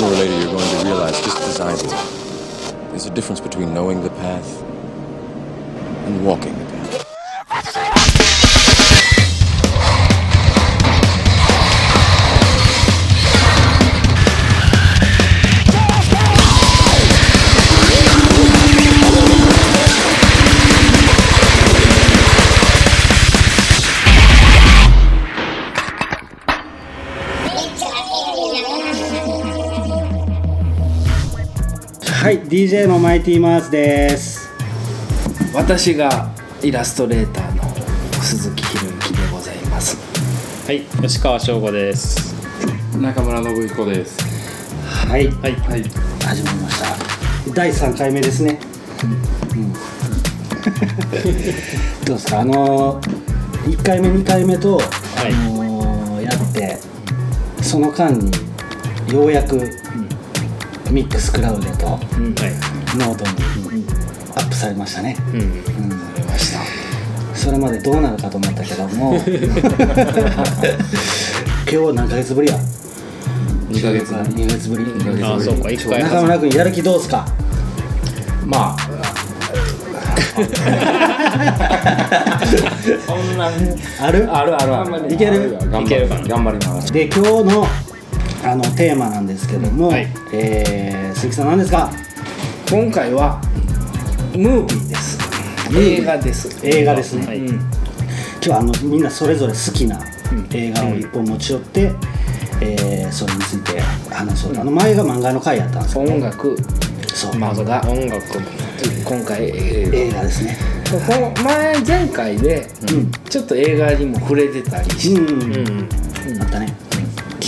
Sooner or later, you're going to realize just as I did. There's a difference between knowing the path and walking the はい DJ のマイティマーズです。私がイラストレーターの鈴木宏之でございます。はい、吉川翔吾です。中村信彦です。はい。はい、はい、始まりました。第3回目ですね。うん、どうですか？あのー、1回目2回目と、い。あのーやってその間にようやく Mixcloud とはい、ノートにアップされましたね、うん、うん、出ました。それまでどうなるかと思ったけども。今日何ヶ月ぶりや？2ヶ月。2ヶ月ぶり。ああ、そうか、中村君やる気どうですか？まあ。そんなにあるある。あるあるいける？頑張いけるかな頑張ります。で今日のあのテーマなんですけども、はい。えー鈴木さん何ですか？今回はムービーです。映画です。映画ですね、はい。うん。今日はあのみんなそれぞれ好きな映画を一本持ち寄って、えーそれについて話そう。と、あの前が漫画の回やったんですよ音楽。そう、漫画。音楽。今回映映画ですね。前前回でちょっと映画にも触れてたりして、うん、うん、あったね、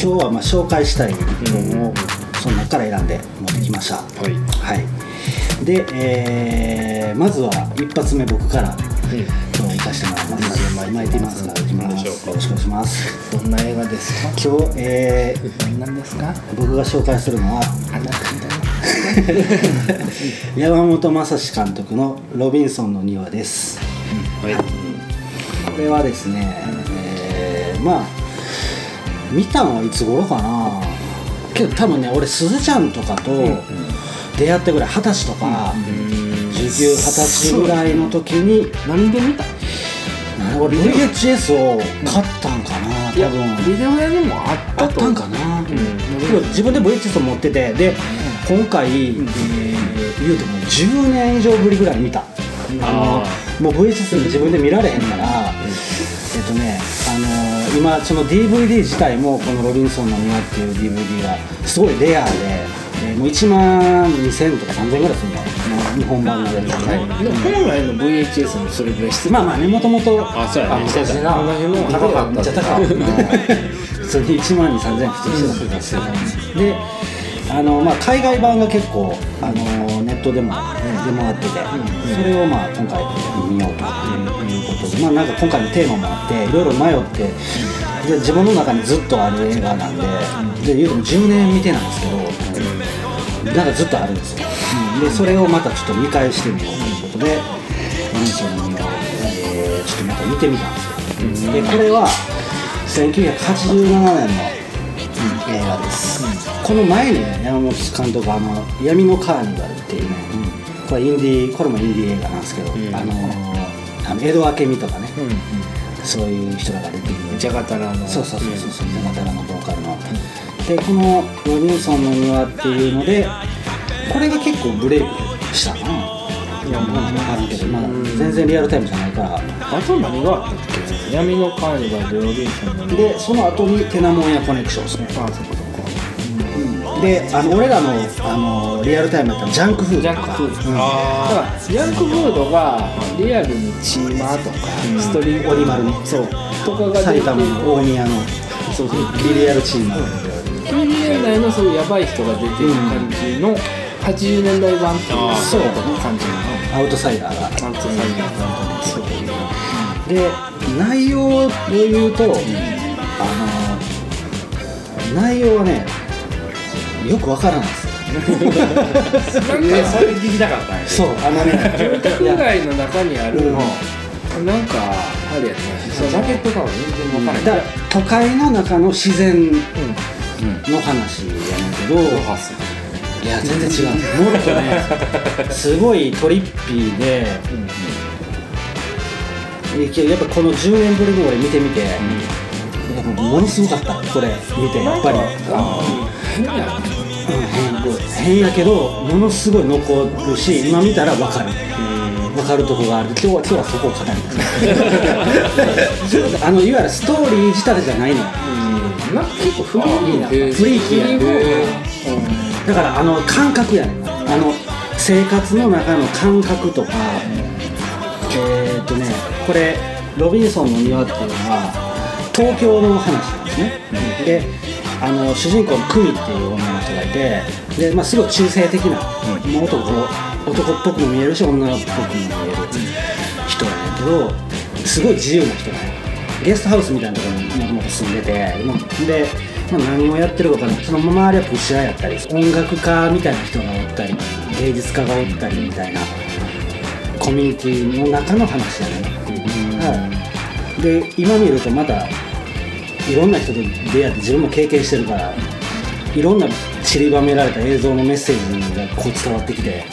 今日はまあ紹介したい本をその中から選んで持ってきました、はい、はい。で、えーまずは一発目僕から今日行かせてもらいます。巻いてますから行きますよろしくお願い。しますどんな映画ですか？今日、えー何ですか？僕が紹介するのは山本昌史監督の「ロビンソンの庭」です。はい、これはですね、えーまあ見たのはいつ頃かな？けど多分ね俺すずちゃんとかと出会ってぐらい二十歳とか1920歳ぐらいの時に何で見た？俺 VHS を買ったんかな多分。ビデオ屋にもあったとあったんかな、自分で VHS を持っててで今回、えー言うても10年以上ぶりぐらいに見た。あのもう VHS で自分で見られへんから、えっとねあの今その DVD 自体もこの「ロビンソンの庭」っていう DVD がすごいレアで、えーもう1万2000とか3000ぐらいするのもう日本版のやつね、でも本来の VHS もそれぐらいしてまあまあねもともとあ、そうやね。してた高かった。めっちゃ高かった。普通に1万2 3 0 0円普通にしてたんですよであの、まあ、海外版が結構あのネットでも出回ってて、それをまあ今回見ようということで、まあ、なんか今回のテーマもあっていろいろ迷ってで自分の中にずっとある映画なんでで言うても10年見てないんですけど、なんかずっとあるんですよ、でそれをまたちょっと見返してみようということで「ミンソンの庭を」えーちょっとまた見てみたんですよ、でこれは1987年の映画です、この前にね山本監督あの「闇のカーニバル」っていうね、これインディーこれもインディー映画なんですけど、あのあの江戸明美とかね、そういう人らが出てくる。ジャガタラの。そうそうそうそうそうジャガタラのボーカルの、でこの「ロビンソンの庭」っていうのでこれが結構ブレイクしたかないやもう分からんけど、まあ、全然リアルタイムじゃないから。あと何があったっけ？闇のカーニバルでロビンソンの。でその後にテナモンやコネクションですね。あそこそこであの俺らのあのリアルタイムだったらジャンクフードジャンクフード、うん。だからジャンクフードがリアルにチーマーとか、ストリートオリマルね。そう。とかが埼玉の大宮のそうそう。リリアルチーム90年代のそう。いうヤバい人が出てる感じの80年代版っていうそう。感じのアウトサイダーが。アウトサイダー。版そうで内容を言うと、あの内容はねよくわからないですよ。なんかそれ聞きたかったんやそうあのね。住宅街の中にある、うん。なんかあれやねそのジャケットから全然分からだない都会の中の自然の話やねんど。いや全然違う。もっとねすごいトリッピーで、やっぱこの10年ぶりに俺見てみて、ものすごかったこれ見てやっぱり。うん変変やけどものすごい残るし今見たら分かる。分かるとこがある。今日は今日はそこを語りたいあのいわゆるストーリー自体じゃないの。よなんか結構フリーなフリーキーやね。だからあの感覚やねん。あの生活の中の感覚とか。えーっとねこれロビンソンの庭っていうのは東京の話なんですね、であの主人公のクミっていう女の人がいてで、まあ、すごい中性的な、もう男男っぽくも見えるし女っぽくも見える人なんやけどすごい自由な人なんやゲストハウスみたいなところにもともと住んでてまあで、まあ、何をやってるか分からない。その周りはプッシャーやったり音楽家みたいな人がおったり芸術家がおったりみたいなコミュニティの中の話やね、はい、で今見るとまたいろんな人と出会って自分も経験してるからいろんな散りばめられた映像のメッセージがこう伝わってきて、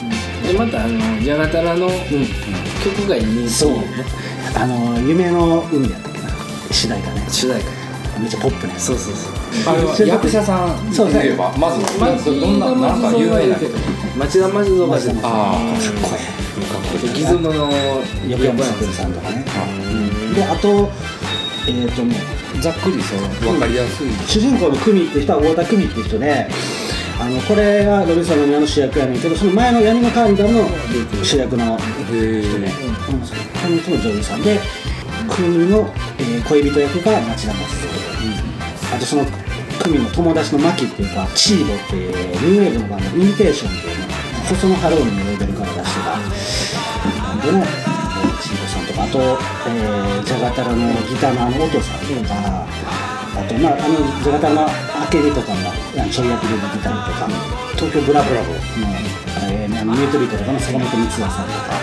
でまたあのジャガタラの曲がいいそう。あの夢の海やったっけな。主題歌ね。主題歌。めっちゃポップね。そうそうそう。あれは役者さんそうといえばまずまずどんななんか有名な曲町田町田町田あかっこいい。ギズモの横山さんとかねであとえっ、とねざっくりそう分かりやすい。主人公のクミって人は太田久美って人であのこれがロビンソンの庭の主役やねんけどその前の闇のカーニバルの主役の人で、うん、この人も女優さんでクミの、えー恋人役が町田松あとそのクミの友達のマキっていうかチーボっていうニューウェーブのバンドイミテーションっていうね細野晴臣のレーベルから出してた。バンドの、とえー、ジャガタラのギターのあの音さんとかあと、まあ、あのジャガタラのアケリとかもあのちょい役で出てたりとか東京ブラブラボの、えー、あのミュートビートとかの坂本光也さんとか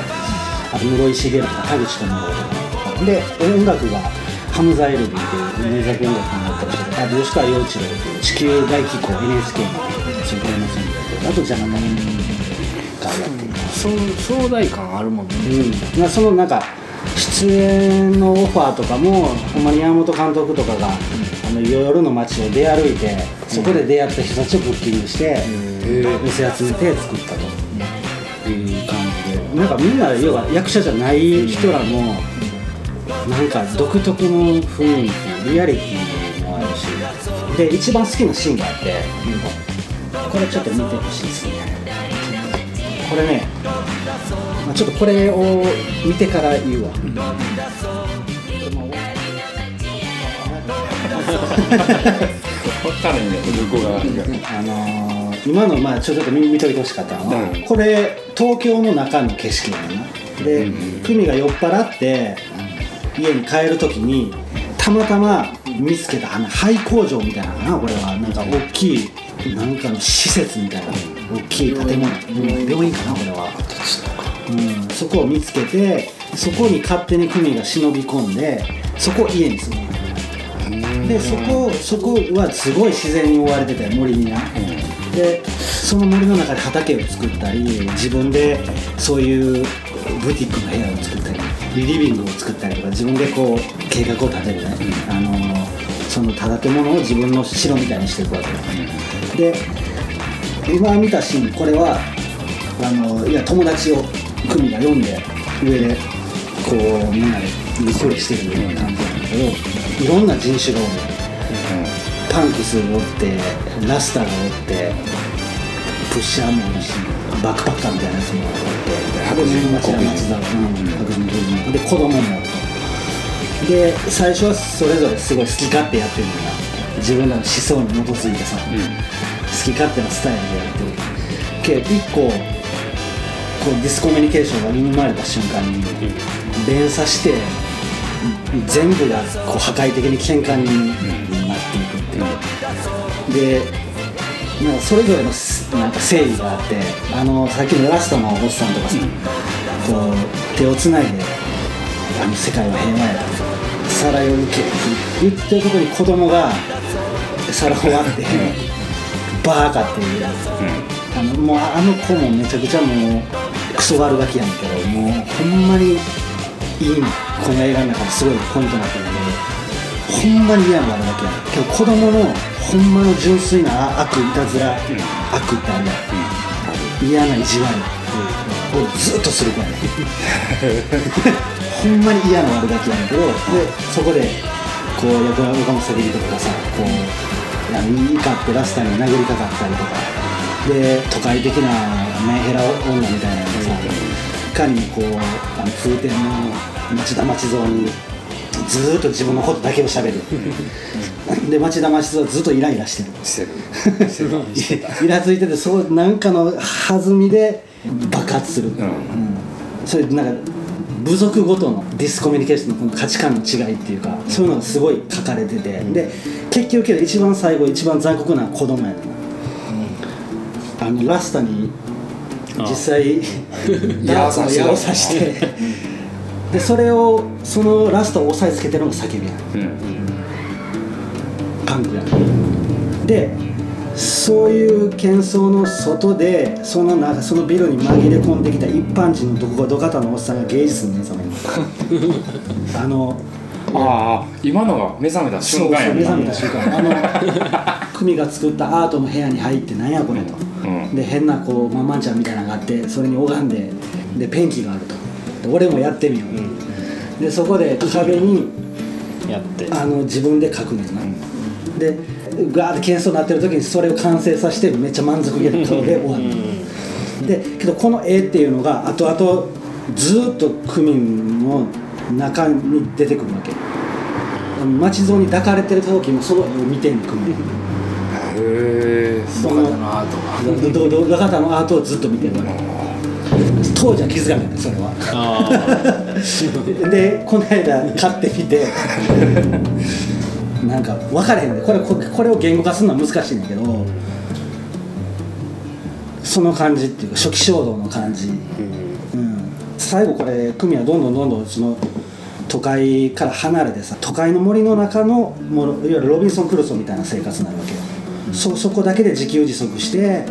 あと室井茂とか田口智郎とかで音楽がハムザ・エルビーっていう名作音楽になったりしてあと吉川陽一郎っていう地球大気候 NHK のそこらのソングあとジャガタラがやってるそう壮大感あるもんね。うん、まあそのなんか出演のオファーとかもほんまに山本監督とかが、あの夜の街を出歩いてそこで出会った人たちをブッキングして、寄せ集めて作ったと。いう感じで。なんかみんな要は役者じゃない人らもなんか独特の雰囲気リアリティもあるしで一番好きなシーンがあって、これちょっと見てほしいですね。これねまあ、ちょっとこれを見てから言うわ。分からん。あのー今のまあちょっと見見といてほしかったのは、これ東京の中の景色なのなで久美が酔っ払って家に帰る時にたまたま見つけたあの廃工場みたいなのかな？これはなんか大きいなんかの施設みたいな大きい建物、うん。病院かなこれは、うん、そこを見つけてそこに勝手に久美が忍び込んでそこを家に住むのでそこそこはすごい自然に覆われてて森にな、でその森の中で畑を作ったり自分でそういうブティックの部屋を作ったりリビングを作ったりとか自分でこう計画を立てるね、あのその建物を自分の城みたいにしていくわけ。で今見たシーンこれはあのいや友達を久美が読ん。で上でこうみん。なでゆっくりしてるような感じなん。だけどいろん。な人種がおる、パンクスがおってラスターがおってプッシャーもおるしバックパッカーみたいなやつもおって白人町田松田うん。白人芸人で子供もおるとで最初はそれぞれすごい好き勝手やってるのが自分らの思想に基づいてさ、好き勝手なスタイルでやってるけど一個こうディスコミュニケーションが生まれた瞬間に連鎖して全部がこう破壊的に喧嘩になっていくっていう。でなんかそれぞれのすなんか正義があってあのさっきのラストのおっさんとかさ、こう手をつないで「あの世界は平和や」と。皿を受けって言ってるとこに子供が皿を割ってバーカっていう、あのもうあの子もめちゃくちゃもうクソ悪ガキやねんけどもうほんまにいいのこの映画の中ですごいポイントになってるんだけどほんまに嫌な悪ガキやねんけど子供のほんまの純粋な悪いたずら、悪ってあるやん、嫌な意地悪をずっとする子やねほんまに嫌な悪ガキやねんけどでそこでこう横横の叫びとかがさこうあの怒ってラスターに殴りかかったりとかで都会的なメンヘラ女みたいなのがかにこうあの風天の町田町蔵にずーっと自分のことだけをしゃべる。で町田町蔵はずっとイライラしてる。してる。イラついててそうなんかの弾みで爆発する、うん。それなんか部族ごとのディスコミュニケーションのこの価値観の違いっていうかそういうのがすごい書かれてて、で結局一番最後一番残酷な子供やねんな、あのラスタに実際ダーツの矢を刺して。でそれをそのラストを押さえつけてるのが叫びや。んうん。パンクやでそういう喧騒の外でその中そのビルに紛れ込んできた一般人のどこがどかたのおっさんが芸術に目覚める。あのああ今のが目覚めた瞬間やそうそう目な覚めた瞬間。あの 久美が作ったアートの部屋に入ってなんやこれと、うん。で変なこうマンマンちゃんみたいなのがあってそれに拝んででペンキがあると。で俺もやってみよう、でそこで壁にやって。あの自分で書くねんな、でガーって喧騒になってる時にそれを完成させてめっちゃ満足げな顔で終わる、でけどこの絵っていうのが後々ずーっと区民の中に出てくるわけ。あの町蔵に抱かれてる時もその絵を見てんの区民へえそののアートがどどど方のアートをずっと見てるわけ当時は気づかなかったそれはあでこの間買ってみてなんか分からへんねこれここれを言語化するのは難しいんだけど、その感じっていうか初期衝動の感じ、うん最後これ久美はどんどんどんどんその都会から離れてさ都会の森の中のもういわゆるロビンソン・クルソーみたいな生活になるわけよ、そそこだけで自給自足して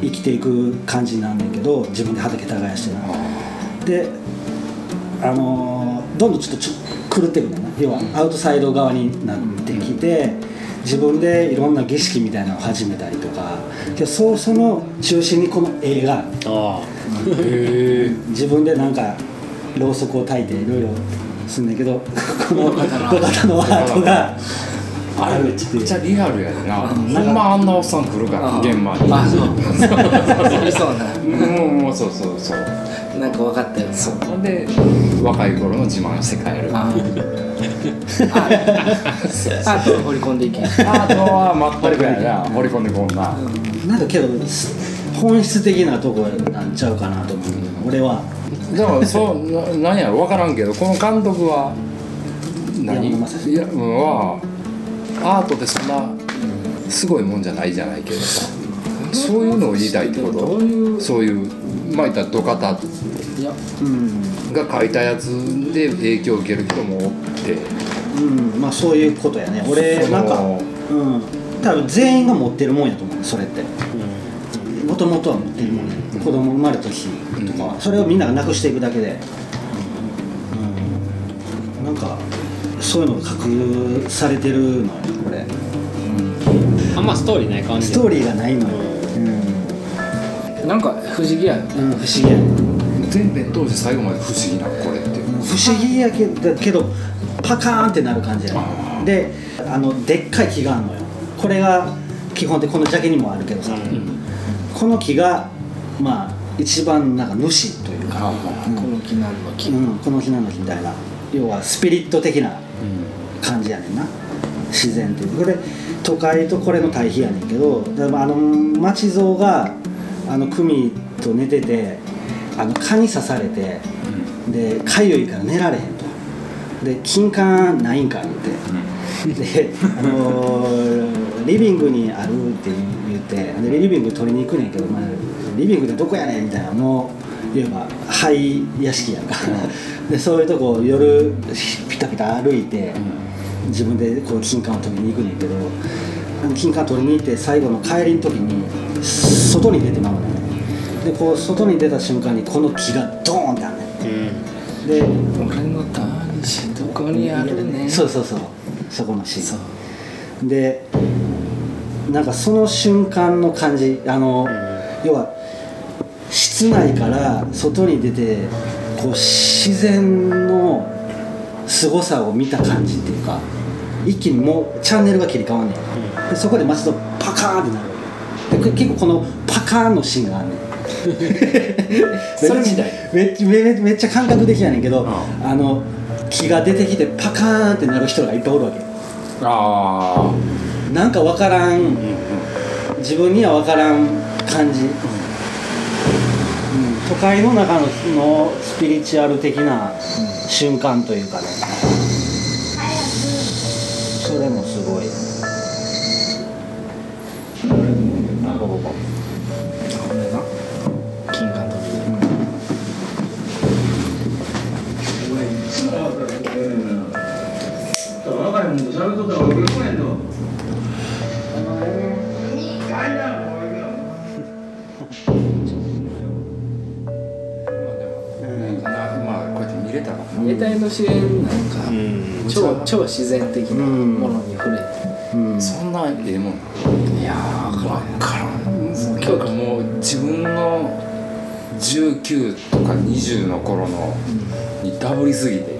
生きていく感じになんねんけど自分で畑耕してなであのーどんどんちょっとちょ狂ってくるんだよな要はアウトサイド側になってきて、自分でいろんな儀式みたいなのを始めたりとかけどそうその中心にこの映画。あ 自分でなんかろうそくを焚いていろいろすんだけどこの小型の。アートがあれめちゃくちゃリアルやでな。ほんまあんなおっさん来るから現場に。あそう。そうなもう。もうそうそうそう。なんか分かったよ。そう。ほんで若い頃の自慢して帰る。あああと掘り込んでいけ。あとはまったりぐらいな。掘り込んでこんな。なんだけど本質的なとこなんちゃうかなと思う。俺は。でもそうななんやろ。分からんけどこの監督は何？山正いやうんはアートってそんなすごいもんじゃないじゃないけどさそういうのを言いたいってこと？そういうまあ言ったら土方が書いたやつで影響を受ける人もおって。うんまあそういうことやね。俺なんかうん多分全員が持ってるもんやと思うそれって。もともとは持ってるもんね子供生まれた日とかは。それをみんながなくしていくだけで。うん。なんかそういうのが隠されてるのよこれ。あんまストーリーない感じストーリーがないのよ。うん、なんか不思議や。うん、不思議や。ね全編通して最後まで不思議なこれって。いう不思議やけどけどパカーンってなる感じやね。であのでっかい木があるのよ。これが基本的このジャケにもあるけどさ、この木がまあ一番なんか主というか、この木なんの木。うん、この木なの木みたいな。要はスピリット的な感じやねんな。自然っていうこれ都会とこれの対比やねんけどでもあの町蔵があの組と寝ててあの蚊に刺されてでかゆいから寝られへんと。で金管ないんか言って、で、あのーリビングにあるって言ってでリビング取りに行くねんけど、まあ、リビングでどこやねんみたいなもういわば灰屋敷やんか、でそういうとこ夜ピタピタ歩いて、自分でこう金管を取りに行くねんけど金柑取りに行って最後の帰りの時に外に出てまうのねでこう外に出た瞬間にこの木がドーンってあるねで俺のターニシどこにあるね。そうそうそう。そこのシーン。でなんかその瞬間の感じあの、要は室内から外に出てこう自然の凄さを見た感じっていうか一気にもうチャンネルが切り替わんねん、でそこで街とパカーンってなるわけ。で結構このパカーンのシーンがあんねん。それめっちゃ感覚的やねんけど、あの木が出てきてパカーンってなる人がいっぱいおるわけ。あなんか分からん、自分には分からん感じ、うん都会の中ののスピリチュアル的な瞬間というかね、得体の知れんなんか、うん。超超自然的なものに触れて、うん。そんなええもん。いやー分からん。分からんなんかもう自分の19とか20の頃のにダブりすぎて。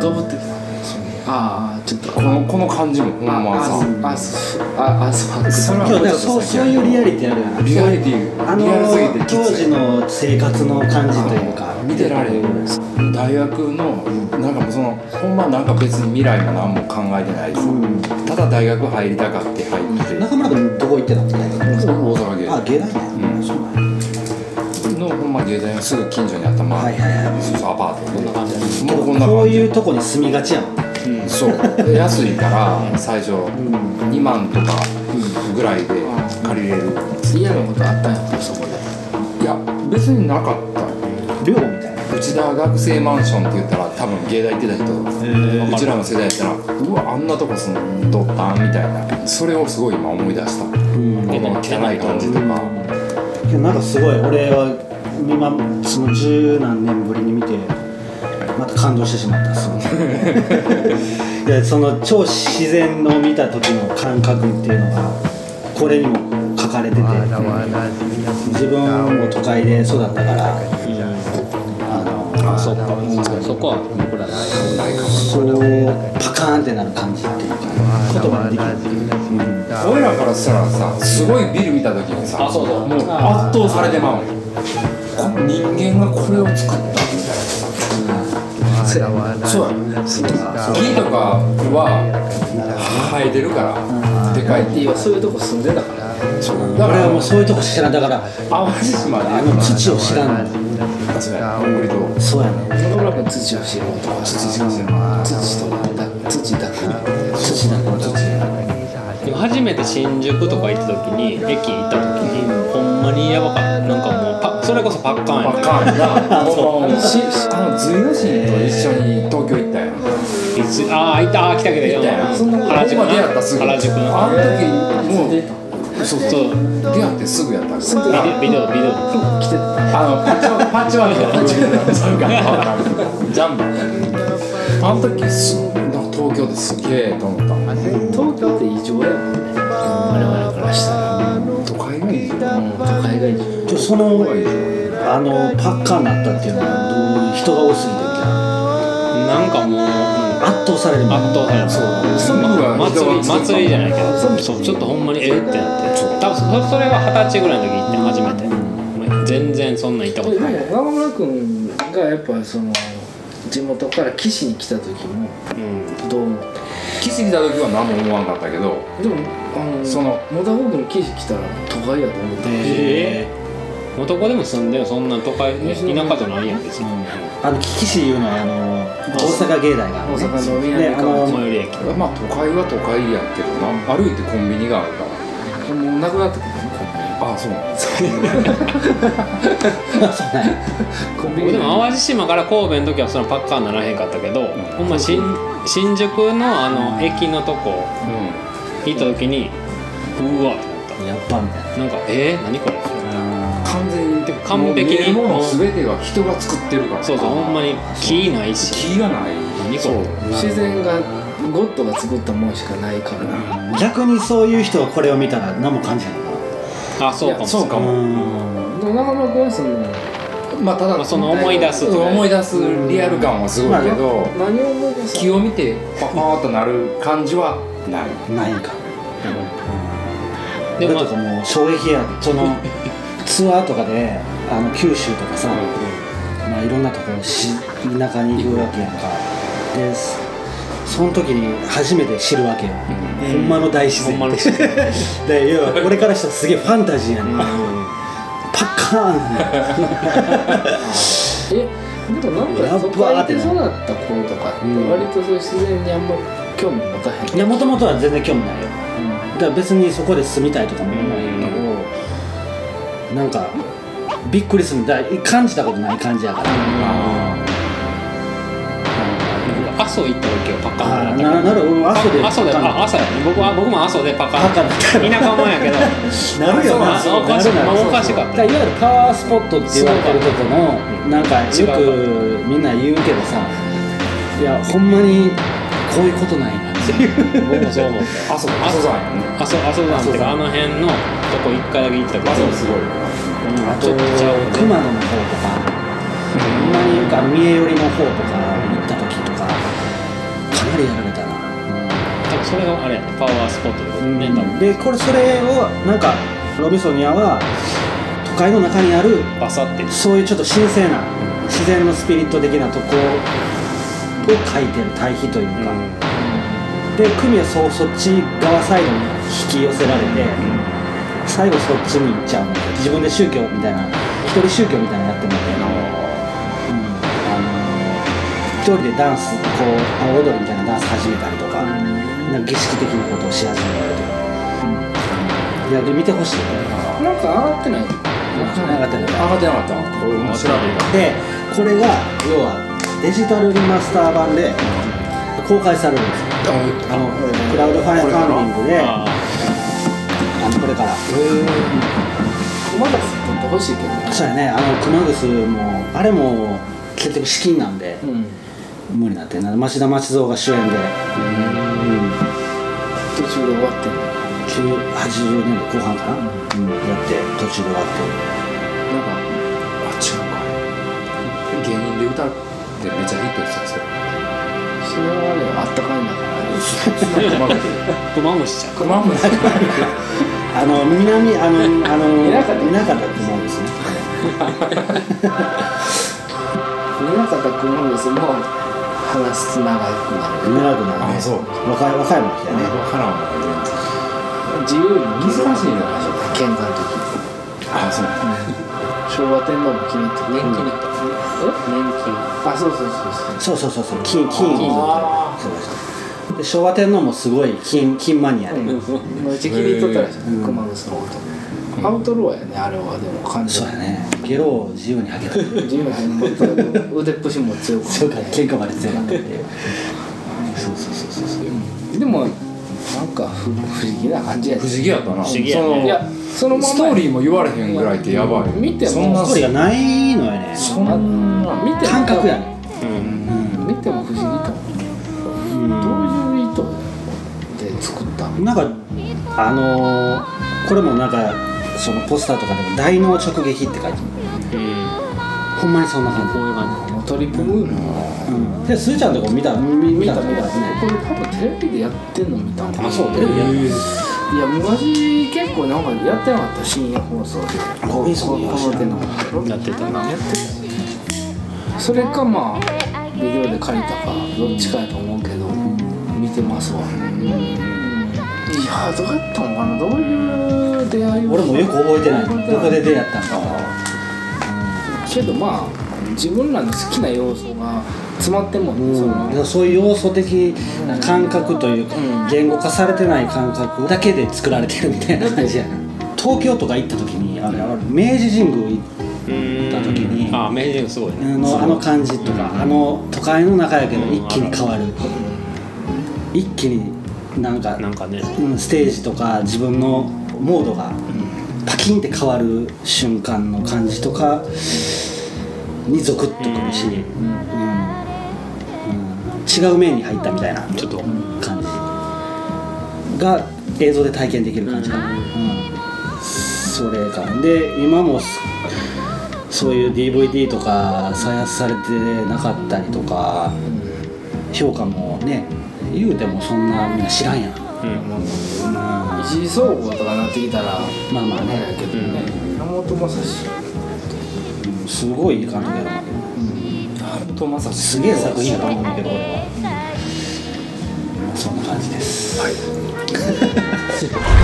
どぶってきたああちょっと。このこの感じもほんま。さああそう。ああそう。そそうそういうリアリティあるやん。リアリティ。あの当時の生活の感じというか見てられる大学のなんかもうそのほんまなんか別に未来も何も考えてないです、うん。ただ大学入りたかって入って、中村君どこ行ってたの大阪芸あ芸大ね、うんそうなのほんま芸大のすぐ近所にあったまあ、はいはい。はいそうそうアパート。こんな感じもうこんなこういうとこに住みがちやん。そう。安いから最初2万とかぐらいで借りれる。嫌なことあったんやそこで。いや別になかった寮みたいな内田学生マンションって言ったら多分芸大行ってた人うちらの世代やったらうわあんなとこ住んどったんみたいな。それをすごい今思い出した。こうんの汚い感じとか。けどなんかすごい俺は今その十何年ぶりに見てまた感動してしまったすごい。いやその超自然を見た時の感覚っていうのがこれにも書かれてて自分も都会で育ったからあのあそっかそこは僕らないそうパカーンってなる感じっていうか言葉ができる俺らから。したらさすごいビル見た時にさあそうそうもう圧倒されてまう人間がこれを作ったみたいなそうや木とかは生えてるからでかいいやそういうとこ住んでたからだからもうそういうとこ知らん。だから淡路島であの土を知らんのそうやコンクリートそうやね野村君土を知ろうとか土しか知らない土と土だから土だから土でも初めて新宿とか行った時に駅行った時にほんまにやばかった。なんかもうパそれこそパッカー ンやバったカーンな。もう。しあの隋の神と一緒に東京行ったやんいつああ行ったあー来たけど行ったやん原宿ほんま出会ったすぐな。原宿のあの時もうそうそう。出会ってすぐやったから。ビデオビデオビデオ。来てたあのパッチワパッチワークやパッチワークジャンプあの時すな東京ですげえと思った。東京って異常やもんね。我々からしたら都会がいいようん都会が異常。じゃあそのあのパッカーになったっていうのはどういう人が多すぎてみたいななんかもう圧倒される圧倒される。そう。そう祭り祭りじゃない。けどそうちょっとほんまにえってなって。多分そそれは二十歳ぐらいの時行って初めて。全然そんなん行ったことでもない中村君がやっぱその地元から岸に来た時もうん。どう思っ岸来た時は何も思わなかったけどたでもあのその野田北に岸来たら都会やと思って。ええ男でも住んでるそんな都会田舎じゃないやん別にあの岸市いうのはあの大阪芸大がある大阪のね南あの側最寄り駅まあ都会は都会やけどな。歩いてコンビニがあるから。もうなくなったけどねああそう。そうなんや。コンビニ僕でも淡路島から神戸の時はそのパッカーにならへんかったけど、ほんま新新宿のあの駅のとこう行った時にうわってなっやっぱみたいな。たなんかえー、何これ？完全に完璧に。もう見えるもの全ては人が作ってるから。そうそうほんまに木ないし。気がない。何これ自然がゴッドが作ったもんしかないから。逆にそういう人はこれを見たら何も感じないのあそうかも。そうかも。かなうん。でも中村君はそのまあただまあその思い出すうん思い出すリアル感はすごいけど何を思い出す気を見てパパーっとなる感じはない。ないん。かでもでもとかもう衝撃やその ツアーとかであの九州とかさ、まあ、いろんなところし田舎に行くわけやんか。でその時に初めて知るわけよ、ほんまの大自然ほんまの自然で要は俺からしたらすげえファンタジーやねん、パッカーン えでもなんか都会で育った子とかって割とそういう自然にあんま興味持たへんいやもともとは全然興味ないよ。だから別にそこで住みたいとかも思わへんけど、なんかびっくりするだ感じたことない感じやから、阿蘇行った時はパカああンなななる俺阿蘇であ阿蘇であ朝や。ね僕は僕も阿蘇でパカン。パカン田舎もんやけど。なるよな。そうおかしいな。おかしかった。いわゆるパワースポットって言われてるとこのなんかよくみんな言うけどさ。いやほんまにこういうことないなっていう僕もそう思った。あそこ阿蘇山やね。阿蘇阿蘇山っていうかあの辺のとこ一回だけ行ったけどあそこすごい。あとちょっとちゃうね。熊野の方とかほんまにあの三重寄りの方とか行った時とかかなりやられたな。多分それがあれやね。パワースポットでね。多分。でこれそれをなんかロビソニアは都会の中にあるバサってそういうちょっと神聖な自然のスピリット的なとこを書いてる対比というか、で久美はそうそっち側サイドに引き寄せられて、最後そっちに行っちゃうの自分で宗教みたいな一人宗教みたいなのやってもらって、一人でダンスこう阿波踊りみたいなダンス始めたりとか,、なんか儀式的なことをし始めたりとか、いやで見てほしいなんか上がってない？上がってない。上がってなかった。俺も調べたでこれが要はデジタルリマスター版で公開されるんですよあのクラウドファインディングでああのこれから。まだ取ってほしいけどね。そうやね。あの熊楠もあれも結局資金なんでうん。無理になってんな。町田町蔵が主演で。うん途中で終わってる9 80年代後半かな、うん、やって途中で終わって。なんかあ違うか。芸人で歌ってめっちゃヒットしたそれそれはねあったかいんだからねましちゃうまもしゃあの南あのあのいなかったいまねまも話す長くなる長くなるね若い若いもんだね若いもん自由に難しいのかしら健在のああそう、昭和天皇も気に入っ年った金。あそうそうそうそう。そうそうそうそう。そうで昭和天皇もすごい金金マニアで。うち切り取ったらしい熊楠のことアウトローやねあれは。でも感じそうやね。ゲロを自由に吐けた。自由に腕っぷしも強く。強喧嘩まで強かったってそうそうそうそうそう。でもなんか不不思議な感じや不思議やったな。不思議やね。そのいやそのまま。ストーリーも言われへんぐらいってやばい見てもそんなストーリーがないのよね。そんな見ても感覚やね。見ても不思議と。思うどういう意図で作ったの？なんかあのーこれもなんかそのポスターとかでも大脳直撃って書いてある。ほんまにそんな感こういう感もう取り組むのじ、うん、でスーちゃんとか見た見見た。見た。ねこれ多分テレビでやってんの見たんかなあそう？テレビでやいや昔結構なんかやってなかった深夜放送でロビンソンのやってたな。やってたそれかまあビデオで借りたかどっちかやと思うけど見てますわ。いやどうやったのかな？どういう出会いを俺もよく覚えてない。どこで出会ったんかけどまあ自分らの好きな要素が詰まってんもんね、うん、そういう要素的な感覚というか、うん。言語化されてない感覚だけで作られてるみたいな感じやな。東京とか行った時にあれあれ明治神宮行っうんた時にあ明治すごいね。あのあの感じとかあの都会の中やけど一気に変わる。一気になんかなんかね。うんステージとか自分のモードがパキンって変わる瞬間の感じとかにゾクッとくるし、うん。うん違う面に入ったみたいなちょっと感じが映像で体験できる感じかな、うん。それか。なで今もそそういう DVD とか再発されてなかったりとか評価もね言うてもそんなみんな知らんやん。うん。一次総合とかなってきたらまあまあねけどね山本昌志すごい監督やろ本当まさす。げえ作品やと思うんだけど。俺はまあそんな感じです。はい